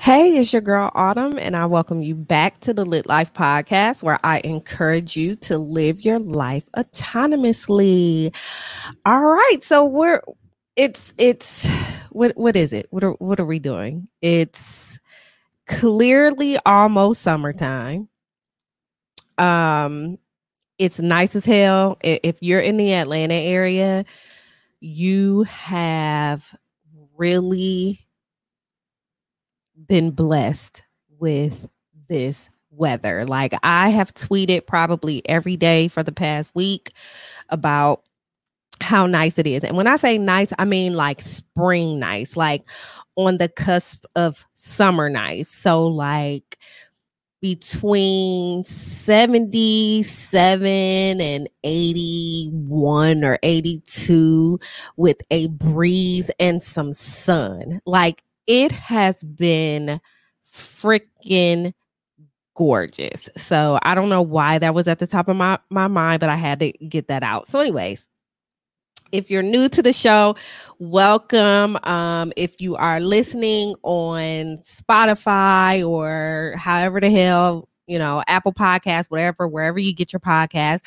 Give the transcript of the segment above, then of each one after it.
Hey, it's your girl Autumn, and I welcome you back to the Lit Life Podcast, where I encourage you to live your life autonomously. All right, so we're it's it's what what is it? What are what are we doing? It's clearly almost summertime. Um, it's nice as hell. If you're in the Atlanta area, you have really been blessed with this weather. Like I have tweeted probably every day for the past week about how nice it is. And when I say nice, I mean like spring nice, like on the cusp of summer nice. So like between 77 and 81 or 82 with a breeze and some sun. Like it has been freaking gorgeous. So I don't know why that was at the top of my, my mind, but I had to get that out. So, anyways, if you're new to the show, welcome. Um, if you are listening on Spotify or however the hell, you know, Apple Podcasts, whatever, wherever you get your podcast,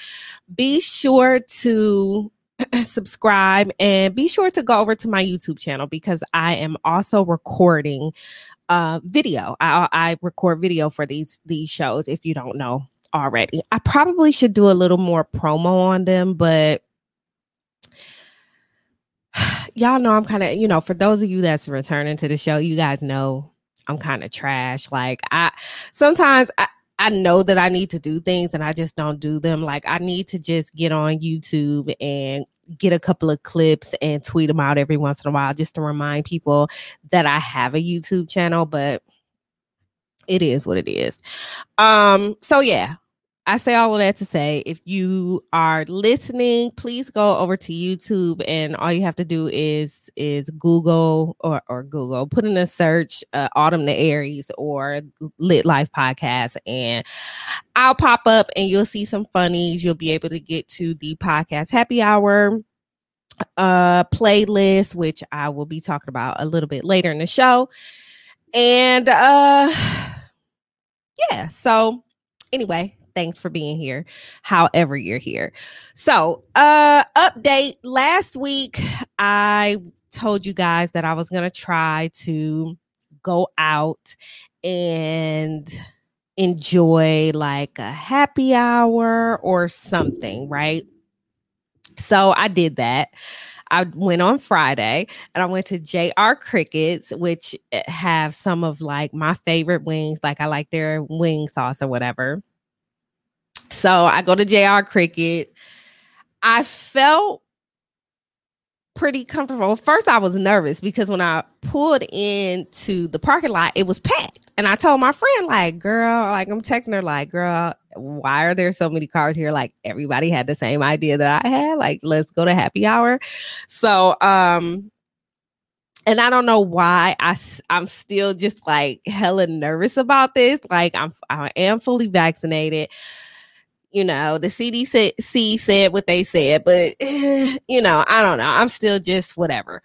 be sure to subscribe and be sure to go over to my YouTube channel because I am also recording uh video. I, I record video for these these shows if you don't know already. I probably should do a little more promo on them, but y'all know I'm kind of, you know, for those of you that's returning to the show, you guys know I'm kind of trash. Like I sometimes I, I know that I need to do things and I just don't do them. Like I need to just get on YouTube and get a couple of clips and tweet them out every once in a while just to remind people that I have a YouTube channel, but it is what it is. Um so yeah, I say all of that to say if you are listening, please go over to YouTube and all you have to do is is Google or or Google, put in a search uh, Autumn the Aries or Lit Life podcast and I'll pop up and you'll see some funnies. You'll be able to get to the podcast happy hour uh playlist which I will be talking about a little bit later in the show. And uh yeah, so anyway, thanks for being here however you're here so uh update last week i told you guys that i was gonna try to go out and enjoy like a happy hour or something right so i did that I went on Friday and I went to JR Crickets, which eh, have some of like my favorite wings. Like I like their wing sauce or whatever. So I go to JR Cricket. I felt pretty comfortable. First, I was nervous because when I pulled into the parking lot, it was packed. And I told my friend, like, girl, like I'm texting her, like, girl, why are there so many cars here? Like everybody had the same idea that I had. Like, let's go to happy hour. So um and I don't know why I I'm still just like hella nervous about this. Like I'm I am fully vaccinated you know, the CDC said what they said, but eh, you know, I don't know. I'm still just whatever.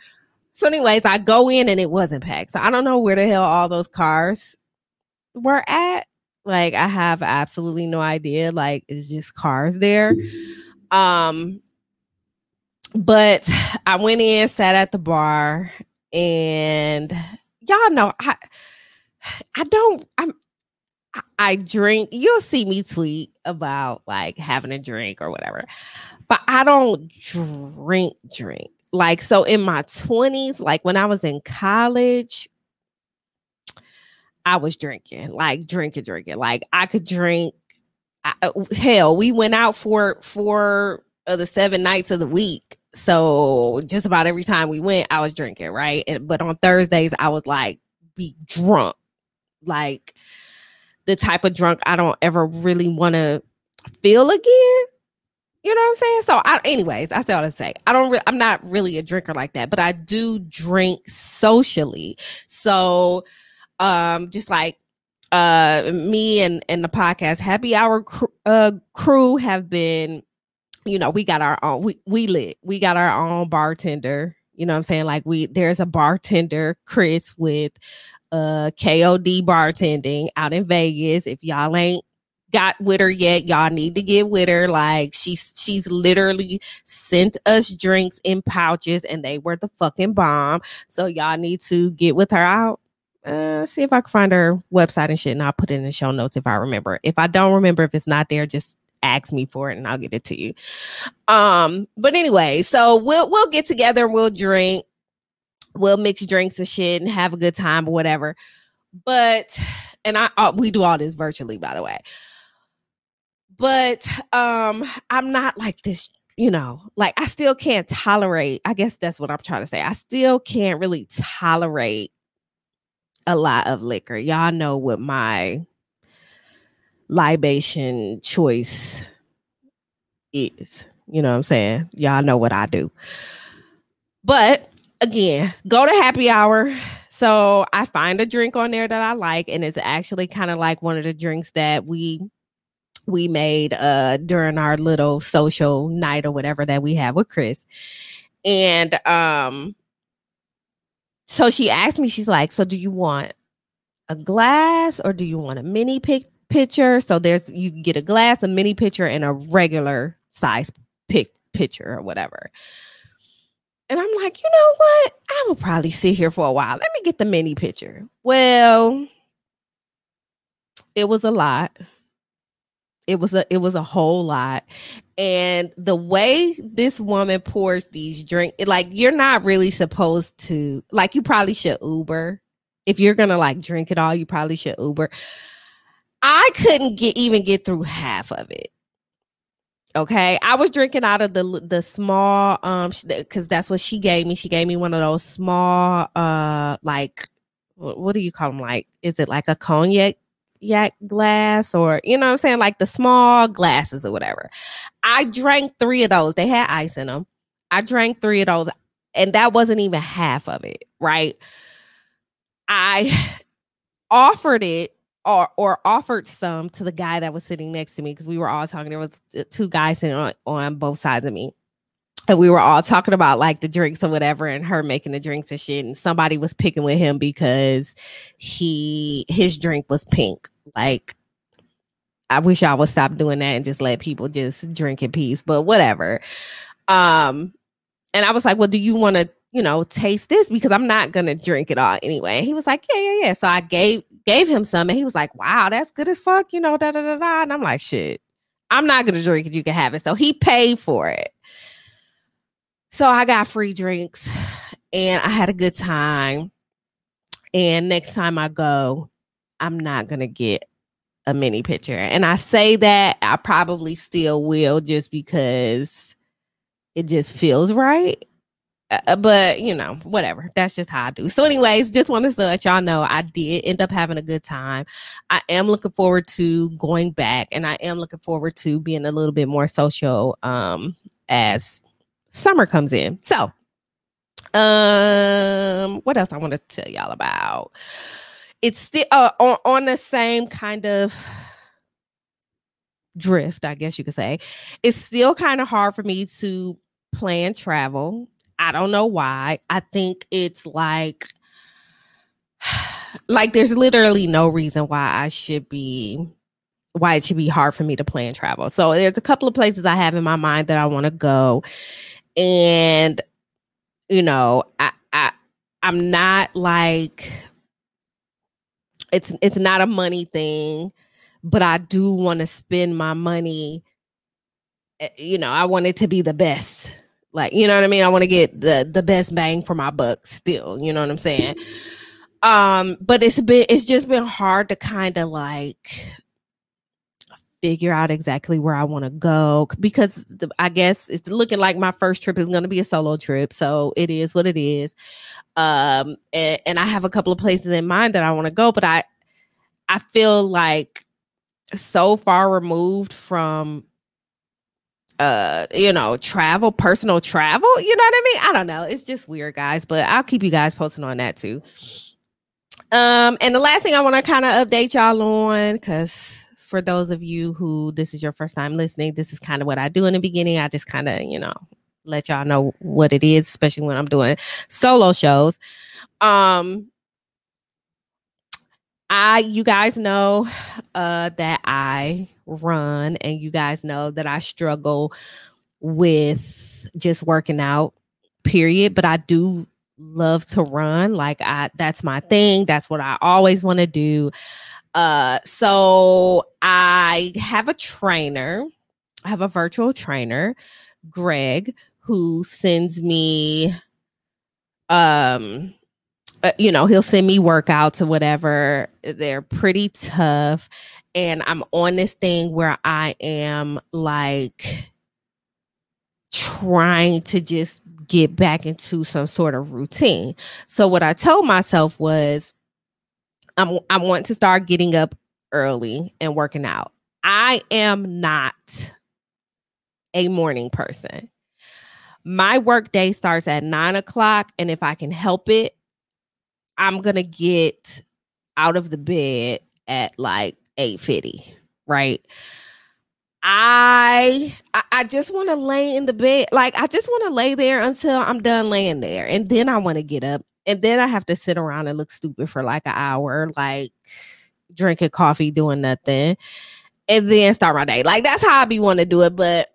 So, anyways, I go in and it wasn't packed. So I don't know where the hell all those cars were at. Like, I have absolutely no idea. Like, it's just cars there. Um, but I went in, sat at the bar, and y'all know I I don't I'm I drink, you'll see me tweet about like having a drink or whatever, but I don't drink, drink. Like, so in my 20s, like when I was in college, I was drinking, like drinking, drinking. Like I could drink. I, uh, hell, we went out for for uh, the seven nights of the week. So just about every time we went, I was drinking, right? And but on Thursdays, I was like be drunk, like the type of drunk I don't ever really want to feel again. You know what I'm saying? So, I, anyways, I say all to say, I don't. Re- I'm not really a drinker like that, but I do drink socially. So, um, just like uh, me and and the podcast Happy Hour cr- uh, crew have been, you know, we got our own. We we lit. We got our own bartender. You know what I'm saying? Like we there's a bartender, Chris, with uh KOD bartending out in Vegas. If y'all ain't got with her yet, y'all need to get with her. Like she's she's literally sent us drinks in pouches and they were the fucking bomb. So y'all need to get with her out. Uh, see if I can find her website and shit, and I'll put it in the show notes if I remember. If I don't remember, if it's not there, just ask me for it and I'll get it to you. Um, but anyway, so we'll we'll get together, and we'll drink, we'll mix drinks and shit and have a good time or whatever. But and I uh, we do all this virtually, by the way. But um, I'm not like this, you know, like I still can't tolerate. I guess that's what I'm trying to say. I still can't really tolerate a lot of liquor. Y'all know what my libation choice is. You know what I'm saying? Y'all know what I do. But again, go to happy hour. So I find a drink on there that I like, and it's actually kind of like one of the drinks that we we made uh during our little social night or whatever that we have with Chris. And um so she asked me, she's like, So do you want a glass or do you want a mini pic pitcher. So there's you get a glass, a mini pitcher, and a regular size pick pitcher or whatever. And I'm like, you know what? I will probably sit here for a while. Let me get the mini pitcher. Well, it was a lot. It was a it was a whole lot. And the way this woman pours these drink, like you're not really supposed to like you probably should Uber. If you're gonna like drink it all, you probably should Uber. I couldn't get even get through half of it. Okay, I was drinking out of the the small um because that's what she gave me. She gave me one of those small uh like what do you call them? Like is it like a cognac yak glass or you know what I'm saying like the small glasses or whatever. I drank three of those. They had ice in them. I drank three of those, and that wasn't even half of it. Right. I offered it or or offered some to the guy that was sitting next to me because we were all talking. There was two guys sitting on, on both sides of me. And we were all talking about like the drinks or whatever, and her making the drinks and shit. And somebody was picking with him because he his drink was pink. Like, I wish I would stop doing that and just let people just drink in peace. But whatever. Um, and I was like, "Well, do you want to you know, taste this because I'm not gonna drink it all anyway. he was like, Yeah, yeah, yeah. So I gave gave him some and he was like, Wow, that's good as fuck, you know, da da da da. And I'm like, shit, I'm not gonna drink it, you can have it. So he paid for it. So I got free drinks and I had a good time. And next time I go, I'm not gonna get a mini pitcher. And I say that I probably still will just because it just feels right uh, but you know, whatever. That's just how I do. So, anyways, just wanted to let y'all know I did end up having a good time. I am looking forward to going back, and I am looking forward to being a little bit more social um, as summer comes in. So, um, what else I want to tell y'all about? It's still uh, on, on the same kind of drift, I guess you could say. It's still kind of hard for me to plan travel I don't know why. I think it's like like there's literally no reason why I should be why it should be hard for me to plan travel. So there's a couple of places I have in my mind that I want to go and you know, I I I'm not like it's it's not a money thing, but I do want to spend my money eh, you know, I want it to be the best like, you know what I mean? I want to get the the best bang for my buck still, you know what I'm saying? Um, but it's been it's just been hard to kind of like figure out exactly where I want to go because the, I guess it's looking like my first trip is going to be a solo trip. So it is what it is. Um, and, and I have a couple of places in mind that I want to go, but I, I feel like so far removed from uh you know travel personal travel you know what i mean? I don't know. It's just weird guys but i'll keep you guys posting on that too. Um and the last thing i want to kind of update y'all on because for those of you who this is your first time listening this is kind of what i do in the beginning. I just kind of you know let y'all know what it is, especially when I'm doing solo shows. Um, I, you guys know uh, that I run, and you guys know that I struggle with just working out, period. But I do love to run. Like I, that's my thing. That's what I always want to do. Uh, so I have a trainer. I have a virtual trainer, Greg, who sends me um uh, you know, he'll send me workouts or whatever. They're pretty tough. And I'm on this thing where I am like trying to just get back into some sort of routine. So what I told myself was I'm I want to start getting up early and working out. I am not a morning person. My work day starts at nine o'clock, and if I can help it, I'm gonna get out of the bed at like 8:50, right? I I just want to lay in the bed. Like I just want to lay there until I'm done laying there. And then I want to get up. And then I have to sit around and look stupid for like an hour, like drinking coffee, doing nothing. And then start my day. Like that's how I be want to do it. But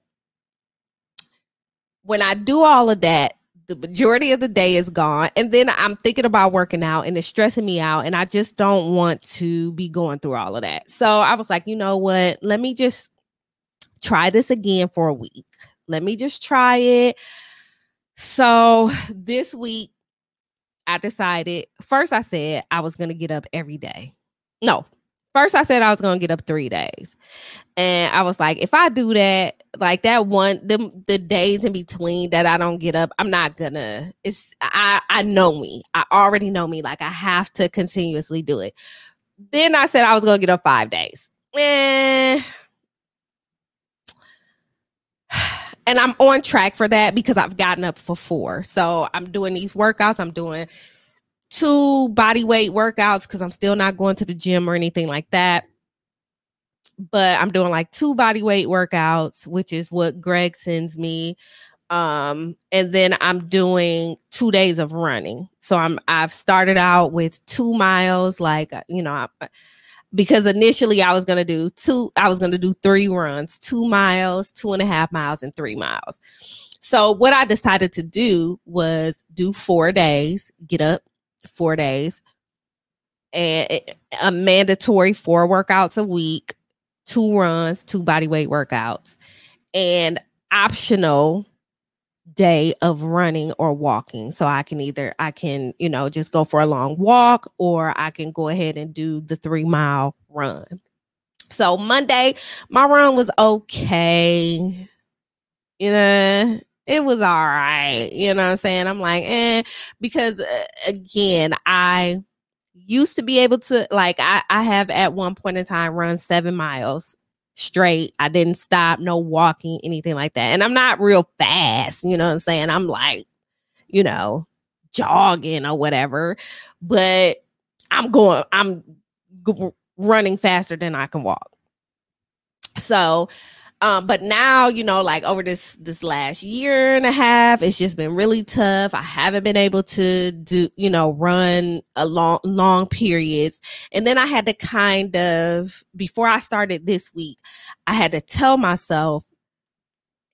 when I do all of that, the majority of the day is gone. And then i'm thinking about working out and it's stressing me out and i just don't want to be going through all of that. So i was like you know what? Let me just try this again for a week. Let me just try it. So this week i decided first i said i was going to get up every day. No first I said I was gonna get up three days. And I was like, if I do that, like that one, the the days in between that I don't get up, I'm not gonna. It's I I know me. I already know me. Like I have to continuously do it. Then I said I was gonna get up five days. Eh. And I'm on track for that because I've gotten up for four. So I'm doing these workouts. I'm doing two body weight workouts because I'm still not going to the gym or anything like that. But I'm doing like two body weight workouts, which is what Greg sends me. Um, and then I'm doing two days of running. So I'm I've started out with two miles, like uh, you know, I, because initially I was gonna do two, I was gonna do three runs, two miles, two and a half miles, and three miles. So what I decided to do was do four days, get up, four days, and eh, a mandatory four workouts a week, two runs, two body weight workouts, and optional day of running or walking. So I can either I can, you know, just go for a long walk or I can go ahead and do the 3 mile run. So Monday my run was okay. You know, it was all right. You know what I'm saying? I'm like, eh, because uh, again, I used to be able to like I, I have at one point in time run seven miles straight. I didn't stop, no walking, anything like that. And I'm not real fast, you know what I'm saying? I'm like, you know, jogging or whatever, but I'm going, I'm g- running faster than I can walk. So um, but now, you know, like over this this last year and a half, it's just been really tough. I haven't been able to do, you know, run a long long periods. And then I had to kind of before I started this week, I had to tell myself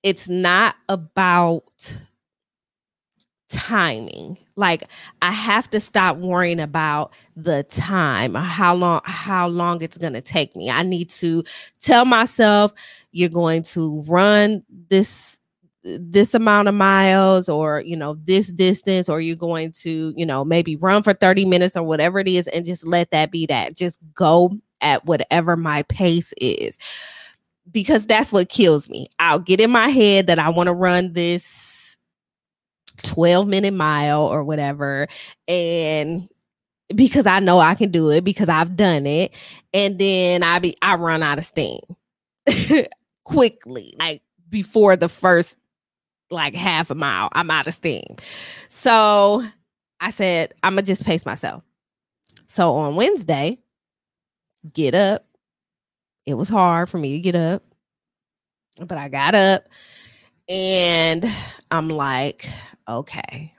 it's not about timing like i have to stop worrying about the time or how long how long it's going to take me. I need to tell myself you're going to run this this amount of miles or you know this distance or you're going to you know maybe run for 30 minutes or whatever it is and just let that be that. Just go at whatever my pace is. Because that's what kills me. I'll get in my head that i want to run this 12 minute mile or whatever and because i know i can do it because i've done it and then i be i run out of steam quickly, like before the first like half a mile, I'm out of steam. So I said, I'm gonna just pace myself. So on Wednesday, get up. It was hard for me to get up, but I got up And I'm like, okay,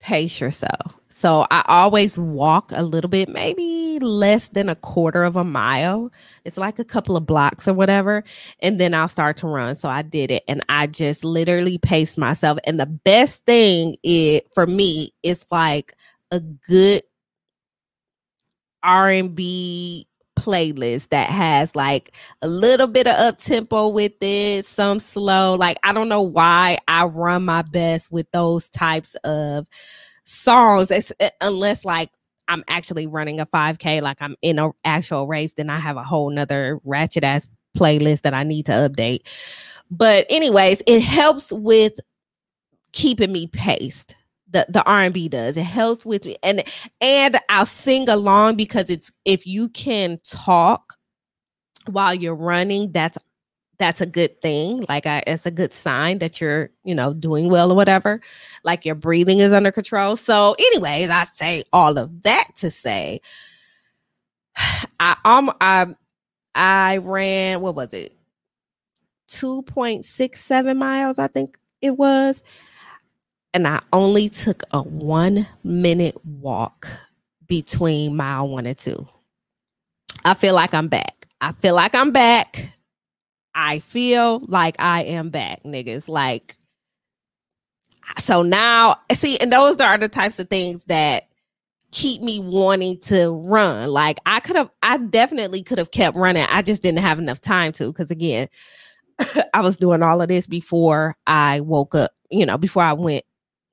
pace yourself. So I always walk a little bit, maybe less than a quarter of a mile. It's like a couple of blocks or whatever. And then I'll start to run. So I did it and I just literally paced myself. And the best thing is for me is like a good R&B playlist that has like a little bit of up tempo with it, some slow. Like I don't know why I run my best with those types of songs, it's, eh, unless like I'm actually running a 5K, like I'm in an actual race, then I have a whole nother ratchet ass playlist that I need to update. But anyways, it helps with keeping me paced the the R&B does. It helps with me and and I'll sing along because it's if you can talk while you're running, that's that's a good thing. Like I, it's a good sign that you're, you know, doing well or whatever. Like your breathing is under control. So, anyways, I say all of that to say, I um I I ran what was it, two point six seven miles, I think it was, and I only took a one minute walk between mile one and two. I feel like I'm back. I feel like I'm back. I feel like I am back, niggas. Like, so now, see, and those are the types of things that keep me wanting to run. Like, I could have, I definitely could have kept running. I just didn't have enough time to, because again, I was doing all of this before I woke up, you know, before I went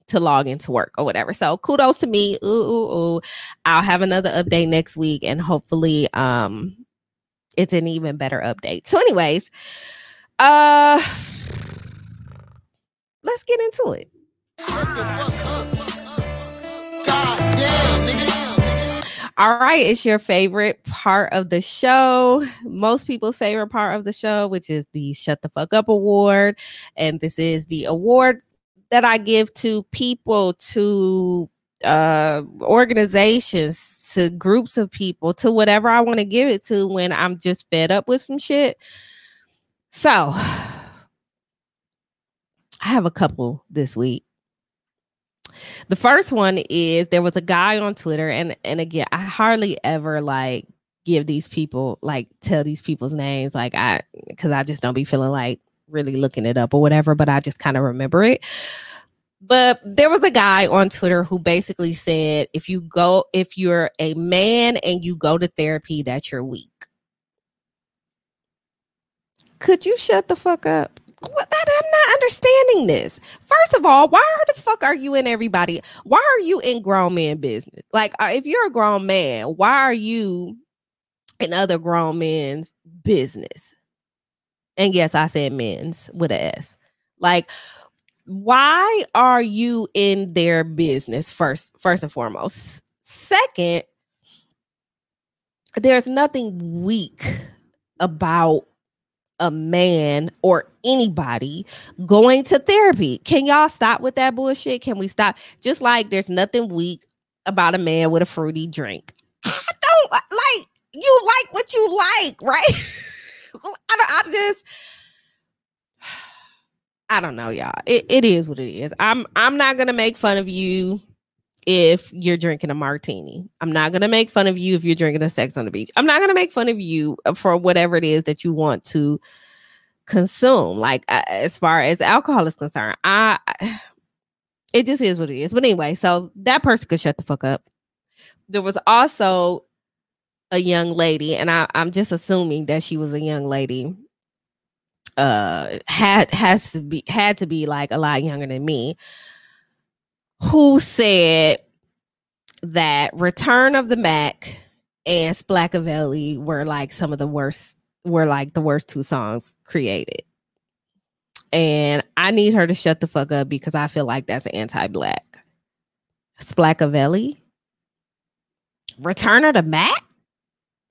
to log into work or whatever. So kudos to me. Ooh, ooh, ooh. I'll have another update next week and hopefully um it's an even better update. So anyways, uh let's get into it. All right, it's your favorite part of the show. Most people's favorite part of the show, which is the Shut the Fuck Up Award. And this is the award that I give to people, to uh organizations, to groups of people, to whatever I want to give it to when I'm just fed up with some shit. So I have a couple this week. The first one is there was a guy on Twitter, and and again, I hardly ever like give these people like tell these people's names, like I because I just don't be feeling like really looking it up or whatever, but I just kind of remember it. But there was a guy on Twitter who basically said if you go, if you're a man and you go to therapy, that you're weak. Could you shut the fuck up? What, I'm not understanding this. First of all, why the fuck are you in everybody? Why are you in grown man business? Like, uh, if you're a grown man, why are you in other grown men's business? And yes, I said men's with a S. Like, why are you in their business first first and foremost? Second there's nothing weak about a man or anybody going to therapy. Can y'all stop with that bullshit? Can we stop? Just like there's nothing weak about a man with a fruity drink. I don't like you like what you like right I, I just I don't know, y'all. It, it is what it is. I'm I'm not gonna make fun of you if you're drinking a martini. I'm not gonna make fun of you if you're drinking a sex on the beach. I'm not gonna make fun of you uh, for whatever it is that you want to consume. Like uh, as far as alcohol is concerned, I it just is what it is. But anyway, so that person could shut the fuck up. There was also a young lady, and I, I'm just assuming that she was a young lady uh had has to be had to be like a lot younger than me who said that Return of the Mack and Splacavelli were like some of the worst were like the worst two songs created. And I need her to shut the fuck up because I feel like that's anti-black. Splacavelli? Return of the Mack?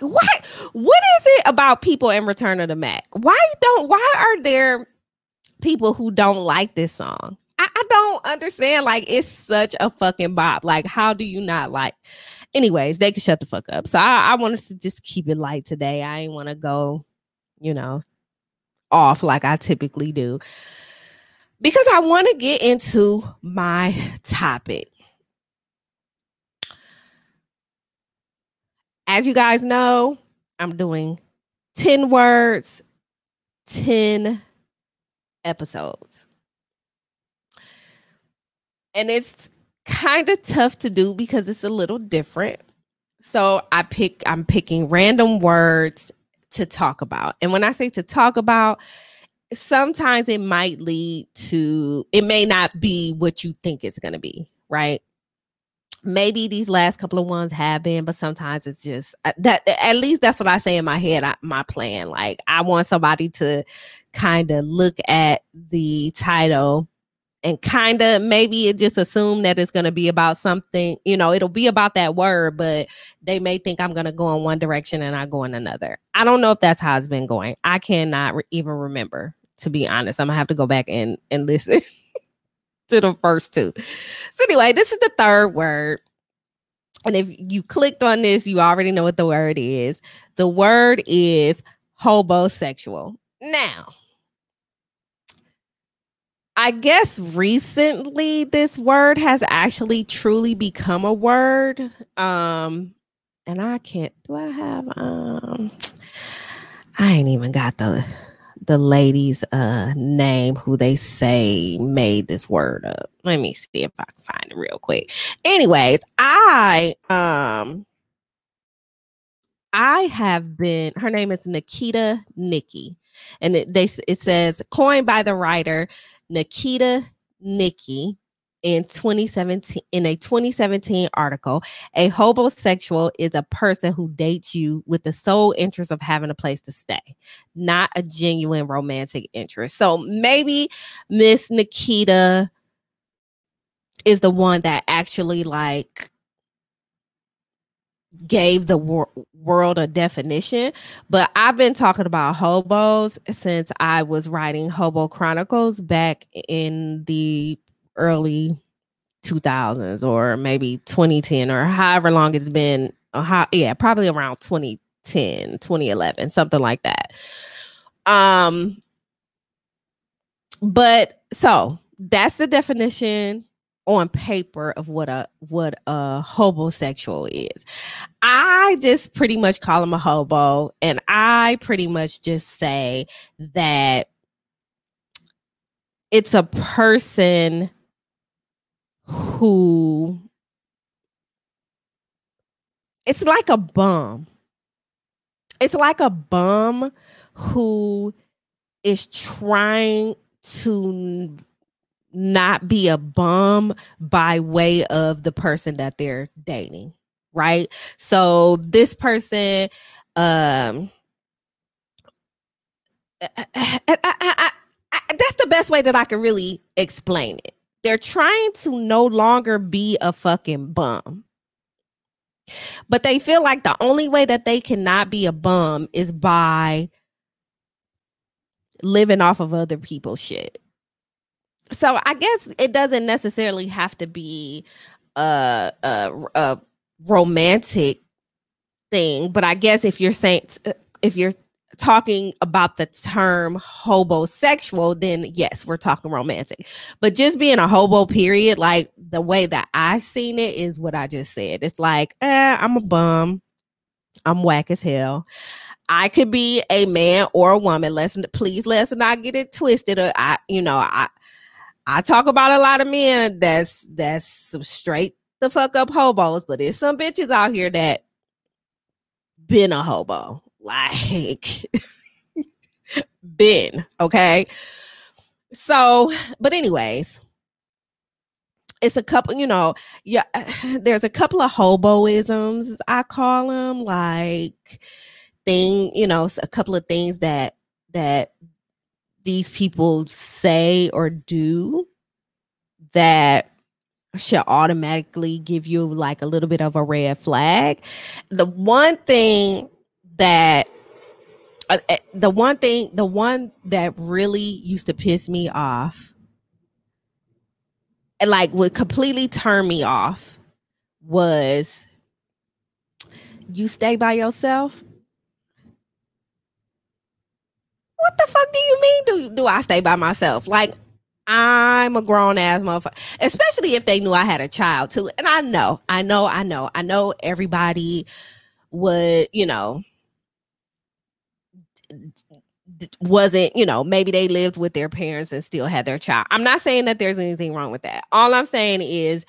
What what is it about people in Return of the Mack? Why don't why are there people who don't like this song? I, I don't understand. Like it's such a fucking bop. Like, how do you not like? Anyways, they can shut the fuck up. So I, I wanted to just keep it light today. I ain't want to go, you know, off like I typically do because I want to get into my topic. As you guys know, I'm doing 10 words, 10 episodes. And it's kind of tough to do because it's a little different. So I pick I'm picking random words to talk about. And when I say to talk about, sometimes it might lead to it may not be what you think it's going to be, right? Maybe these last couple of ones have been, but sometimes it's just uh, that at least that's what I say in my head. I, my plan, like I want somebody to kind of look at the title and kind of maybe it just assume that it's going to be about something you know it'll be about that word but they may think i'm going to go in one direction and i go in another. I don't know if that's how it's been going. I cannot re- even remember to be honest. I'm gonna have to go back and and listen to the first two. So anyway this is the third word. And if you clicked on this you already know what the word is. The word is hobosexual. Now I guess recently this word has actually truly become a word. Um, and I can't do I have um I ain't even got the the lady's uh name who they say made this word up. Let me see if I can find it real quick. Anyways, I um I have been her name is Nikita Nikki and it, they it says coined by the writer Nikita Nikki in 2017 in a 2017 article a hobosexual is a person who dates you with the sole interest of having a place to stay not a genuine romantic interest. So maybe miss nikita is the one that actually like gave the wor- world a definition, but I've been talking about hobos since I was writing Hobo Chronicles back in the early 2000s or maybe 2010 or however long it's been. How, yeah, probably around 2010, 2011, something like that. Um, but so that's the definition on paper of what a what a hobosexual is. I just pretty much call him a hobo and I pretty much just say that it's a person who it's like a bum. It's like a bum who is trying to not be a bum by way of the person that they're dating, right? So this person um I, I, I, that's the best way that I can really explain it. They're trying to no longer be a fucking bum. But they feel like the only way that they cannot be a bum is by living off of other people's shit so I guess it doesn't necessarily have to be a, a, a romantic thing, but I guess if you're saying if you're talking about the term hobosexual, then yes, we're talking romantic. But just being a hobo, period, like the way that I've seen it is what I just said. It's like, eh, I'm a bum. I'm whack as hell. I could be a man or a woman. Let's please let's not get it twisted. Or I, you know, I I talk about a lot of men that's that's some straight the fuck up hobos, but there's some bitches out here that been a hobo. Like been, okay? So, but anyways, it's a couple, you know, yeah, there's a couple of hoboisms, I call them, like thing, you know, a couple of things that that these people say or do that should automatically give you like a little bit of a red flag. The one thing that uh, eh, the one thing the one that really used to piss me off and like would completely turn me off was you stay by yourself what the fuck do you mean? Do do I stay by myself? Like I'm a grown ass motherfucker, especially if they knew I had a child too. And I know, I know, I know, I know everybody would, you know, wasn't, you know, maybe they lived with their parents and still had their child. I'm not saying that there's anything wrong with that. All I'm saying is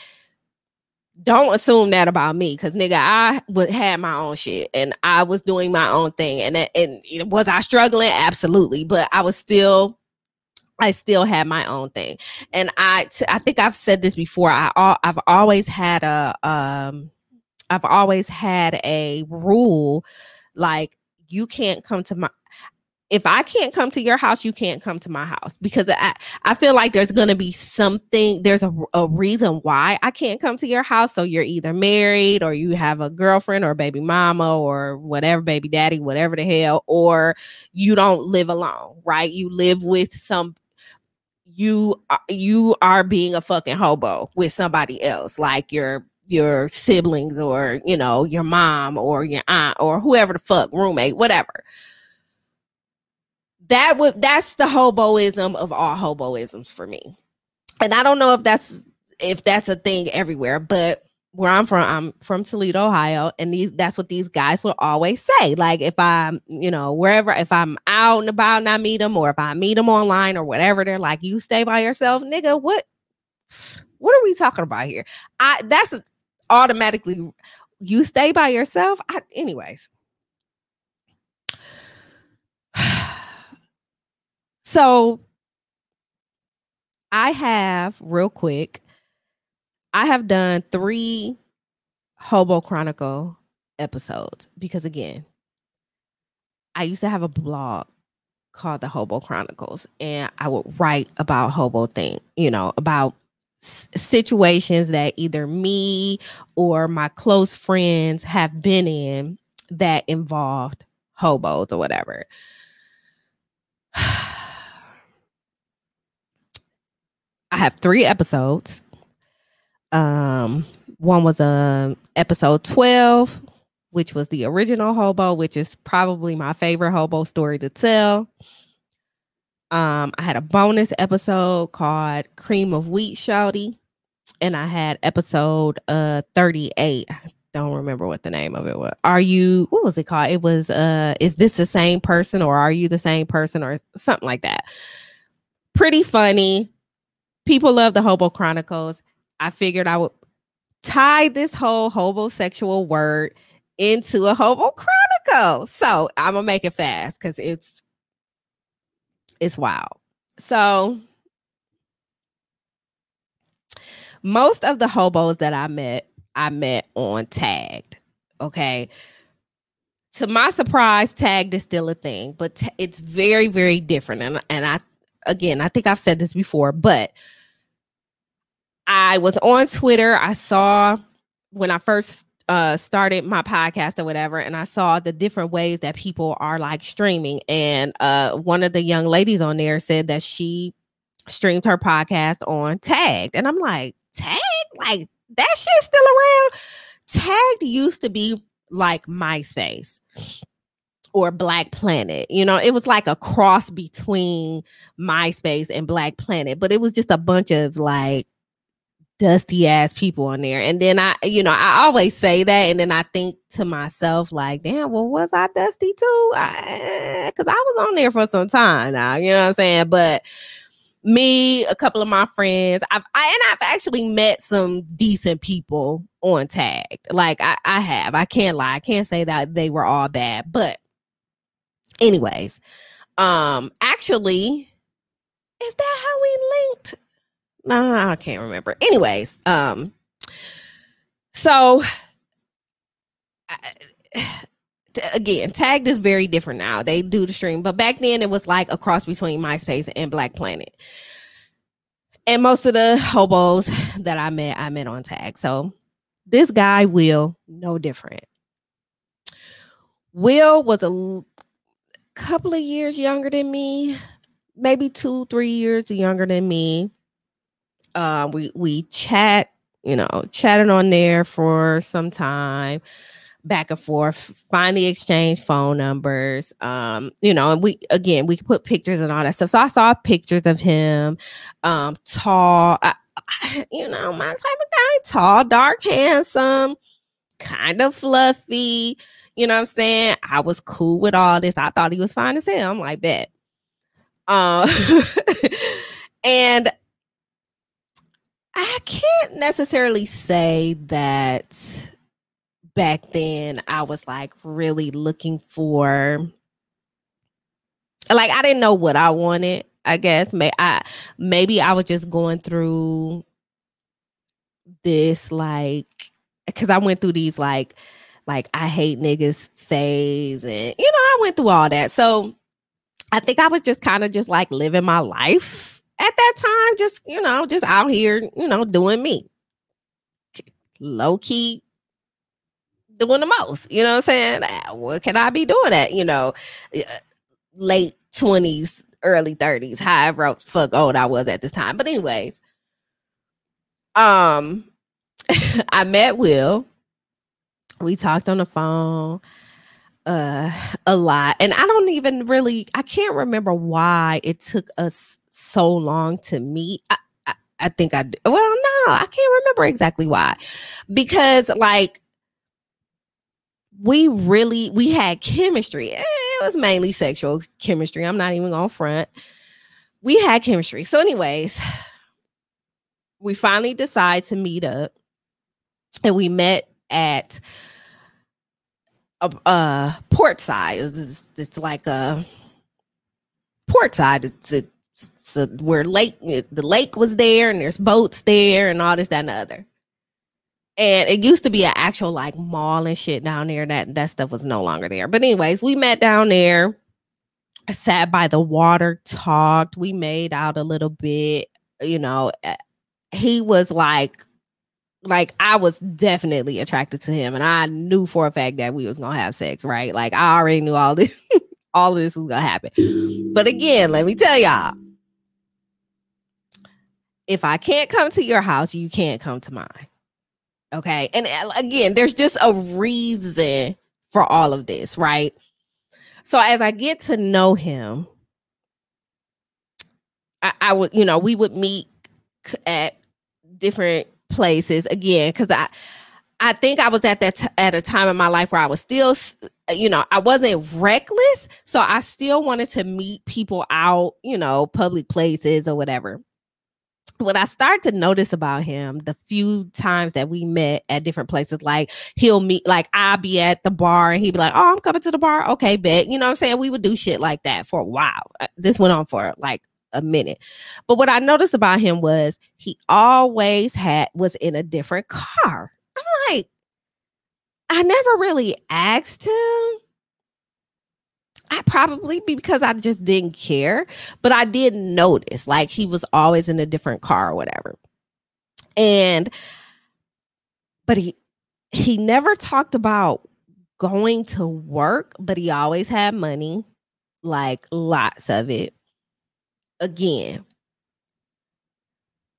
don't assume that about me because nigga i would had my own shit and i was doing my own thing and and was i struggling absolutely but i was still I still had my own thing. And I t- I think I've said this before. I all I've always had a um I've always had a rule like you can't come to my if I can't come to your house, you can't come to my house because I, I feel like there's going to be something, there's a, a reason why I can't come to your house. So you're either married or you have a girlfriend or baby mama or whatever, baby daddy, whatever the hell, or you don't live alone, right? You live with some you uh, you are being a fucking hobo with somebody else like your your siblings or you know your mom or your aunt or whoever the fuck roommate whatever that would that's the hoboism of all hoboisms for me. And i don't know if that's if that's a thing everywhere but where i'm from i'm from toledo ohio and these that's what these guys will always say. Like if i'm you know wherever if i'm out and about and i meet them or if i meet them online or whatever they're like you stay by yourself nigga. What what are we talking about here? I that's automatically you stay by yourself? I, anyways So I have real quick, I have done three Hobo Chronicle episodes because again, I used to have a blog called the Hobo Chronicles and I would write about hobo thing, you know, about situations that either me or my close friends have been in that involved hobos or whatever. I have three episodes. Um, one was a um, episode 12, which was the original hobo, which is probably my favorite hobo story to tell. Um, I had a bonus episode called Cream of Wheat Shouty, and I had episode uh 38. I don't remember what the name of it was. Are you what was it called? It was uh is this the same person or are you the same person or something like that? Pretty funny people love the Hobo Chronicles. I figured I would tie this whole hobosexual word into a Hobo Chronicle. So I'm gonna make it fast because it's it's wild. So most of the hobos that I met, I met on tagged. Okay. To my surprise, tagged is still a thing, but t- it's very, very different. And, and I, again, I think I've said this before, but I was on Twitter. I saw when I first uh started my podcast or whatever and I saw the different ways that people are like streaming. And uh one of the young ladies on there said that she streamed her podcast on Tagged. And I'm like Tagged? Like that shit's still around? Tagged used to be like MySpace or Black Planet. You know, it was like a cross between MySpace and Black Planet, but it was just a bunch of like dusty ass people on there. And then I, you know, I always say that, and then I think to myself, like, damn, well, was I dusty too? Because I, eh, I, was on there for some time now, you know what I'm saying? But me, a couple of my friends, I've I, and I've actually met some decent people on tagged. Like I, I have. I can't lie. I can't say that they were all bad. But anyways, um, actually, is that how we linked? no, I can't remember. Anyways, um, so again, tagged is very different now. They do the stream, but back then it was like a cross between MySpace and Black Planet. And most of the hobos that I met, I met on tag. So this guy, Will, no different. Will was a couple of years younger than me, maybe two, three years younger than me. Um, we we chat, you know, chatted on there for some time. back and forth, finally exchange phone numbers. Um, you know, and we again we put pictures and all that stuff. So I saw pictures of him, um, tall, I, you know, my type of guy, tall, dark, handsome, kind of fluffy. You know what I'm saying? I was cool with all this. I thought he was fine as hell. I'm like, bet. Uh, and I can't necessarily say that back then I was like really looking for like I didn't know what I wanted. I guess may I maybe I was just going through this like because I went through these like like I hate niggas phase and you know I went through all that. So I think I was just kind of just like living my life at that time, just you know, just out here, you know, doing me. Low key doing the most. You know what I'm saying? Ah, what can I be doing at, you know, late 20s, early 30s, however fuck old I was at this time. But anyways, um I met Will. We talked on the phone uh a lot and i don't even really i can't remember why it took us so long to meet i, I, I think i well no i can't remember exactly why because like we really we had chemistry. Eh, it was mainly sexual chemistry. I'm not even on front. We had chemistry. So, anyways, we finally decide to meet up, and we met at a, a port side. It's, it's like a port side. It's, it's a, where lake the lake was there, and there's boats there, and all this that and the other and it used to be an actual like mall and shit down there. That that stuff was no longer there. But anyways, we met down there. I sat by the water, talked. We made out a little bit. You know, he was like, like I was definitely attracted to him, and I knew for a fact that we was gonna have sex. Right? Like I already knew all this. all of this was gonna happen. But again, let me tell y'all. If I can't come to your house, you can't come to mine. Okay. And uh, again, there's just a reason for all of this, right? So as I get to know him, I, I would, you know, we would meet at different places again because I, I think I was at that t- at a time in my life where I was still, you know, I wasn't reckless, so I still wanted to meet people out, you know, public places or whatever what I start to notice about him the few times that we met at different places, like he'll meet, like I'll be at the bar and he'd be like, Oh, I'm coming to the bar. Okay, bet. You know what I'm saying? We would do shit like that for a while. Uh, this went on for like a minute. But what I noticed about him was he always had was in a different car. I'm like, I never really asked him I probably because I just didn't care, but I did notice like he was always in a different car or whatever. And but he he never talked about going to work, but he always had money, like lots of it. Again,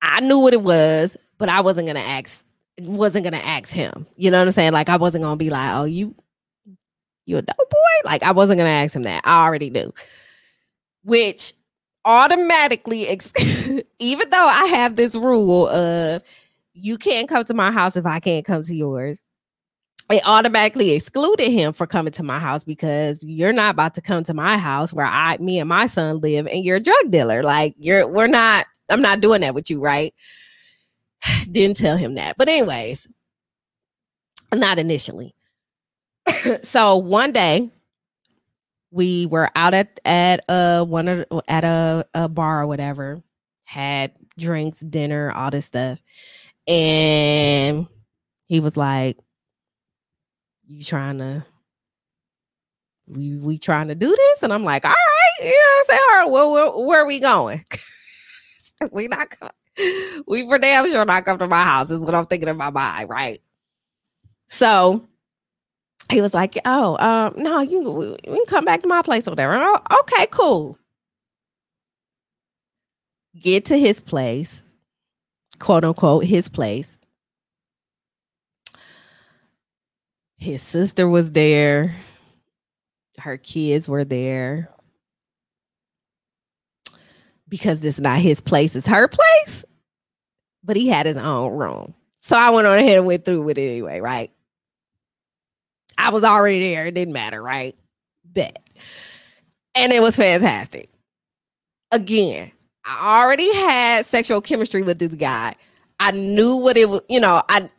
I knew what it was, but I wasn't gonna ask wasn't gonna ask him. You know what I'm saying? Like I wasn't gonna be like, oh, you you a dope boy? Like I wasn't gonna ask him that. I already knew. Which automatically, ex- even though I have this rule of you can't come to my house if I can't come to yours, it automatically excluded him for coming to my house because you're not about to come to my house where I, me and my son live, and you're a drug dealer. Like you're, we're not. I'm not doing that with you, right? Didn't tell him that, but anyways, not initially. so one day we were out at at uh one of at a, a bar or whatever, had drinks, dinner, all this stuff. And he was like, You trying to we we trying to do this? And I'm like, all right, you know what I'm saying? All right, well, where, where are we going? we not we for damn sure not come to my house is what I'm thinking in my mind, right? So he was like, "Oh, um, no, you can come back to my place or whatever." Oh, okay, cool. Get to his place, quote unquote, his place. His sister was there. Her kids were there. Because it's not his place, it's her place. But he had his own room. So I went on ahead and went through with it anyway, right? I was already there. It didn't matter, right? Bet. And it was fantastic. Again, I already had sexual chemistry with this guy. I knew what it was, you know, I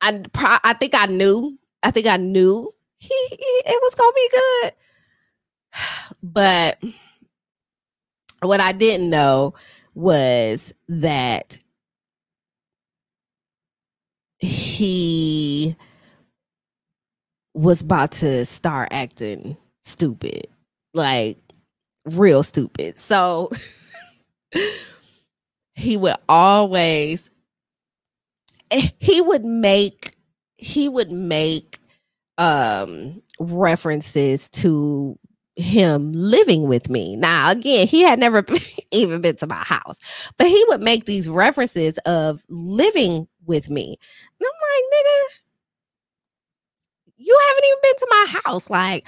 I I think I knew. I think I knew he, he it was gonna be good. But what I didn't know was that he was about to start acting stupid, like real stupid. So he would always eh, he would make he would make um references to him living with me. Now, again, he had never even been to my house, but he would make these references of living with me. And I'm like, nigga, you haven't even been to my house. Like,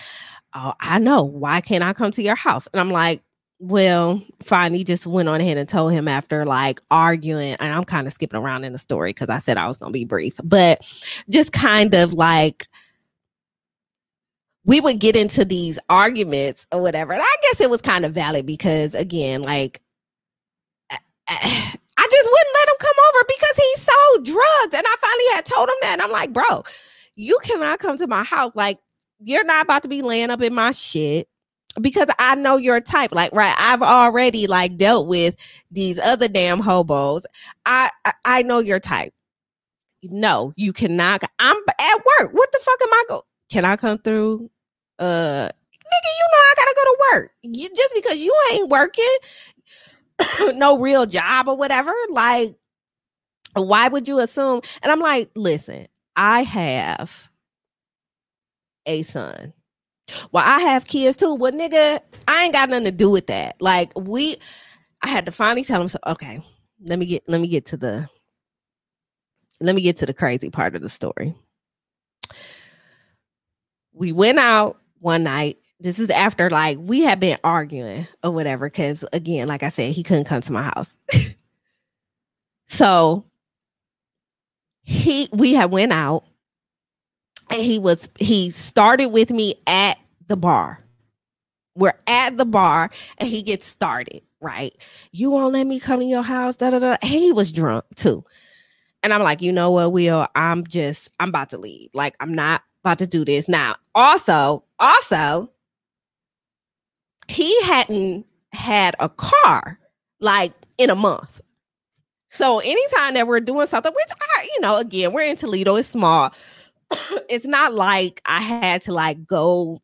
oh, I know. Why can't I come to your house? And I'm like, well, finally just went on ahead and told him after like arguing, and I'm kind of skipping around in the story because I said I was going to be brief, but just kind of like we would get into these arguments or whatever. And I guess it was kind of valid because, again, like I just wouldn't let him come over because he's so drugged. And I finally had told him that. And I'm like, bro, you cannot come to my house. Like, you're not about to be laying up in my shit because I know your type. Like, right, I've already like dealt with these other damn hobos. I I, know your type. No, you cannot. I'm at work. What the fuck am I go? Can I come through? Uh, nigga, you know I gotta go to work. You just because you ain't working, no real job or whatever. Like, why would you assume? And I'm like, listen, I have a son. Well, I have kids too. Well, nigga, I ain't got nothing to do with that. Like, we I had to finally tell him, so, okay, let me get let me get to the let me get to the crazy part of the story. We went out one night this is after like we had been arguing or whatever because again like i said he couldn't come to my house so he we had went out and he was he started with me at the bar. We're at the bar and he gets started right? You won't let me come in your house da da da. He was drunk too. And i'm like you know what will? I'm just i'm about to leave. Like i'm not about to do this. Now also also he hadn't had a car like in a month. So anytime that we're doing something, which I, you know, again, we're in Toledo, it's small. it's not like I had to like go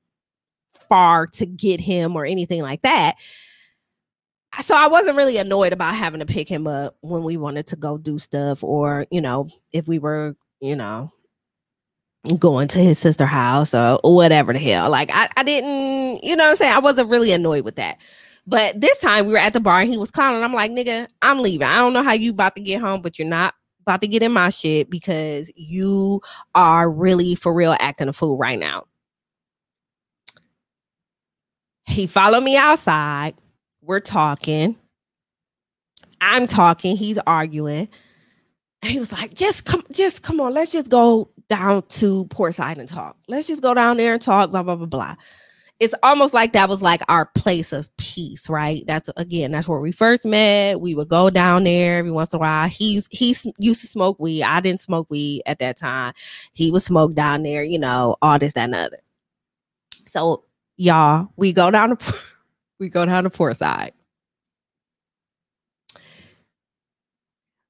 far to get him or anything like that. So I wasn't really annoyed about having to pick him up when we wanted to go do stuff or, you know, if we were, you know, going to his sister house or whatever the hell. Like I, I didn't, you know I'm saying? I wasn't really annoyed with that. But this time we were at the bar and he was calling. I'm like, nigga, I'm leaving. I don't know how you about to get home, but you're not about to get in my shit because you are really for real acting a fool right now. He followed me outside. We're talking. I'm talking. He's arguing. And he was like, just come, just come on, let's just go down to Portside and talk. Let's just go down there and talk, blah, blah, blah, blah. It's almost like that was like our place of peace, right? That's again, that's where we first met. We would go down there every once in a while. He's he used to smoke weed. I didn't smoke weed at that time. He would smoke down there, you know, all this, that, and other. So y'all, we go down to we go down to poor Portside.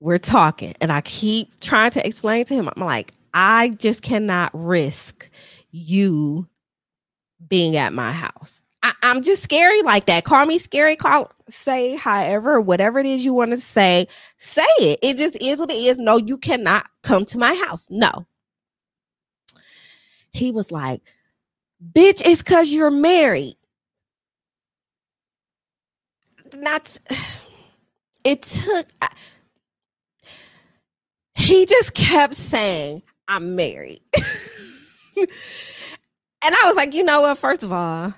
We're talking, and I keep trying to explain to him. I'm like, I just cannot risk you being at my house. I, am just scary like that. Call me scary. Call say however, whatever it is you want to say, say it. It just is what it is. No, you cannot come to my house. No. He was like, bitch, it's because you're married. Not it took I, he just kept saying I'm married. and I was like, you know what? First of all,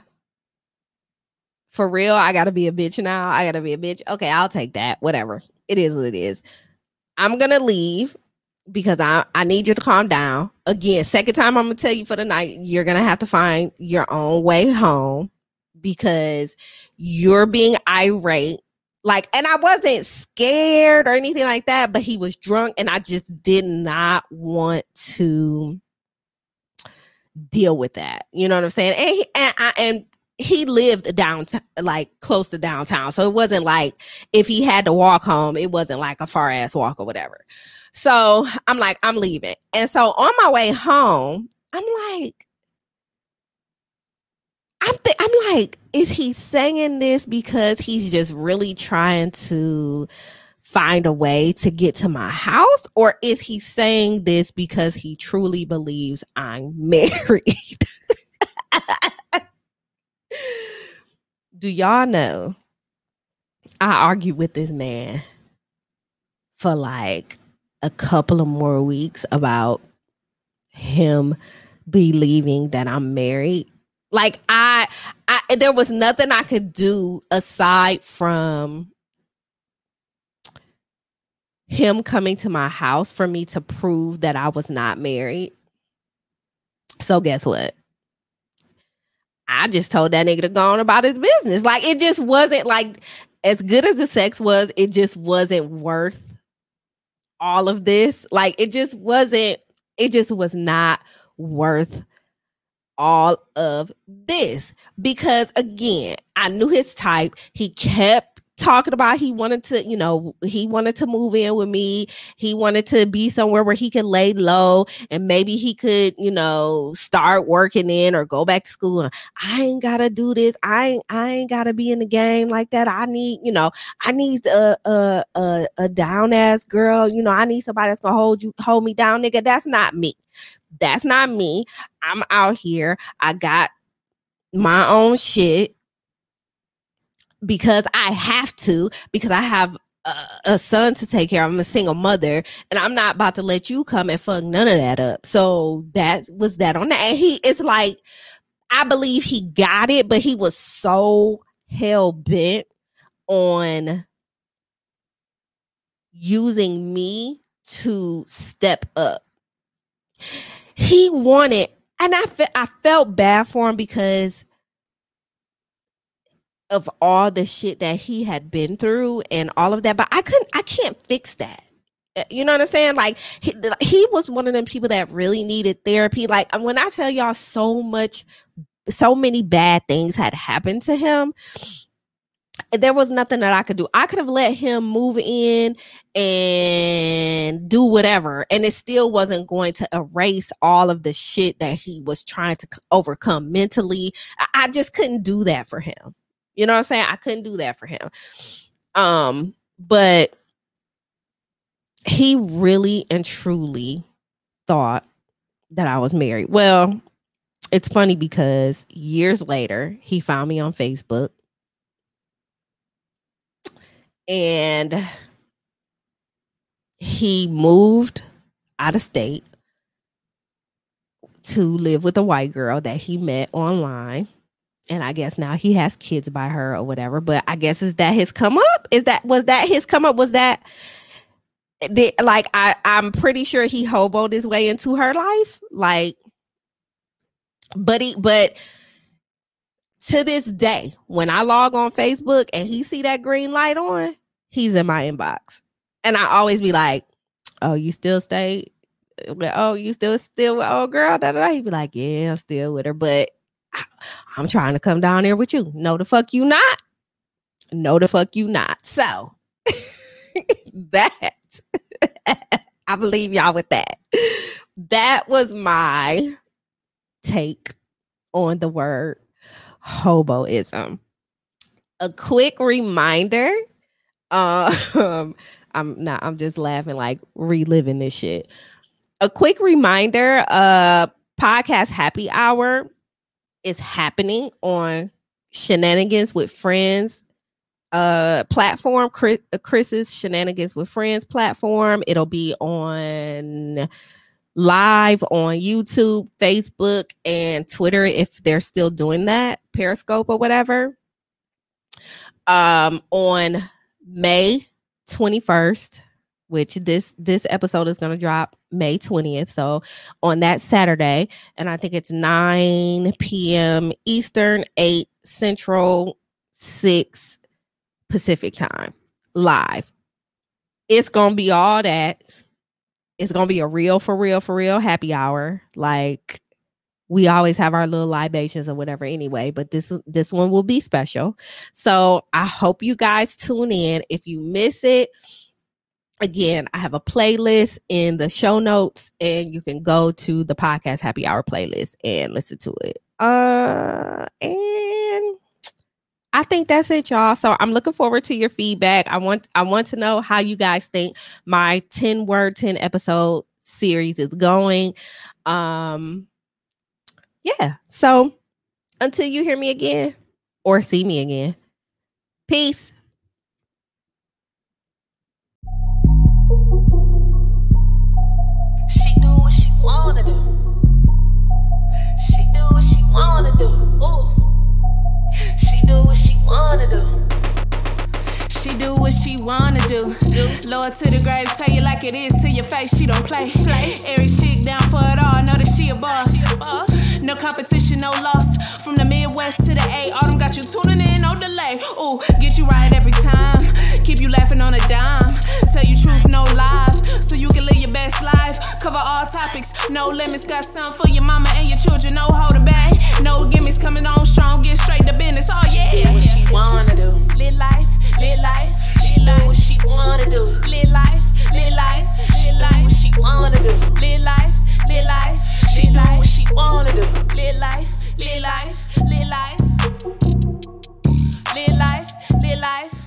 for real, I gotta be a bitch now. I gotta be a bitch. Okay, I'll take that. Whatever. It is what it is. I'm gonna leave because I, I need you to calm down. Again, second time I'm gonna tell you for the night, you're gonna have to find your own way home because you're being irate. Like, and I wasn't scared or anything like that, but he was drunk and I just did not want to deal with that. You know what I'm saying? And he, and, I, and he lived downtown, like close to downtown. So it wasn't like if he had to walk home, it wasn't like a far ass walk or whatever. So I'm like, I'm leaving. And so on my way home, I'm like, I'm th- I'm like, is he saying this because he's just really trying to find a way to get to my house or is he saying this because he truly believes I'm married? Do y'all know I argued with this man for like a couple of more weeks about him believing that I'm married. Like I, I there was nothing I could do aside from him coming to my house for me to prove that I was not married. So guess what? I just told that nigga to go on about his business. Like it just wasn't like as good as the sex was, it just wasn't worth all of this. Like it just wasn't, it just was not worth all of this because again, I knew his type. He kept talking about he wanted to, you know, he wanted to move in with me. He wanted to be somewhere where he could lay low and maybe he could, you know, start working in or go back to school. I ain't gotta do this. I ain't I ain't gotta be in the game like that. I need, you know, I need a a a, a down ass girl. You know, I need somebody that's gonna hold you hold me down, nigga. That's not me. That's not me. I'm out here. I got my own shit because I have to, because I have a, a, son to take care of. I'm a single mother, and I'm not about to let you come and fuck none of that up. So that was that on that. And he is like, I believe he got it, but he was so hell bent on using me to step up. He wanted, and I fe- I felt bad for him because of all the shit that he had been through and all of that but i couldn't i can't fix that uh, you know what i'm saying like he, he was one of them people that really needed therapy like when i tell y'all so much so many bad things had happened to him there was nothing that I could do. I could have let him move in and do whatever, and it still wasn't going to erase all of the shit that he was trying to overcome mentally. I just couldn't do that for him. You know what I'm saying? I couldn't do that for him. Um, but he really and truly thought that I was married. Well, it's funny because years later, he found me on Facebook and he moved out of state to live with a white girl that he met online and I guess now he has kids by her or whatever. But I guess is that his come up? Is that was that his come up? Was that did, like I I'm pretty sure he hoboed his way into her life. Like, but he but to this day, when I log on Facebook and he see that green light on, he's in my inbox, and I always be like, "Oh, you still stay? Oh, you still still with old girl?" Da da. He'd be like, "Yeah, I'm still with her," but I'm trying to come down there with you. No, the fuck you not. No, the fuck you not. So that I believe y'all with that. That was my take on the word hoboism. A quick reminder. Um, I'm not, I'm just laughing, like reliving this shit. A quick reminder, uh, podcast happy hour is happening on shenanigans with friends uh platform Chris, uh, chris's shenanigans with friends platform it'll be on live on YouTube, Facebook, and Twitter if they're still doing that, Periscope or whatever. Um, on May 21st, which this this episode is going to drop May 20th. So on that Saturday, and I think it's 9 p.m. Eastern, 8 Central, 6 Pacific time live. It's going to be all that it's gonna be a real for real for real happy hour. Like we always have our little libations or whatever anyway, but this this one will be special. So I hope you guys tune in. If you miss it, again, I have a playlist in the show notes, and you can go to the podcast happy hour playlist and listen to it. Uh and I think that's it, y'all. So I'm looking forward to your feedback. I want I want to know how you guys think my 10 word 10 episode series is going. Um yeah. So until you hear me again or see me again. Peace. Wanna do. She do what she wanna do. Ooh. She do what she wanna do. She do what she wanna do. Lower to the grave, tell you like it is to your face. She don't play. Play. Every chick down for it all. Know that she a boss. No competition, no loss. From the Midwest to the A, all them got you tuning in, no delay. Ooh, get you right every time. Keep you laughing on a dime. Tell you truth, no lies so you can live your best life. Cover all topics, no limits. Got something for your mama and your children, no holding back. No gimmicks coming on strong, get straight to business. Oh, yeah. Do what she wanna do. Live life, live life. She do what she wanna do. Live life, live life, live. What she wanna do. Live life, live life. She do what she wanna do. Live life, live life, live life. Live life, live life.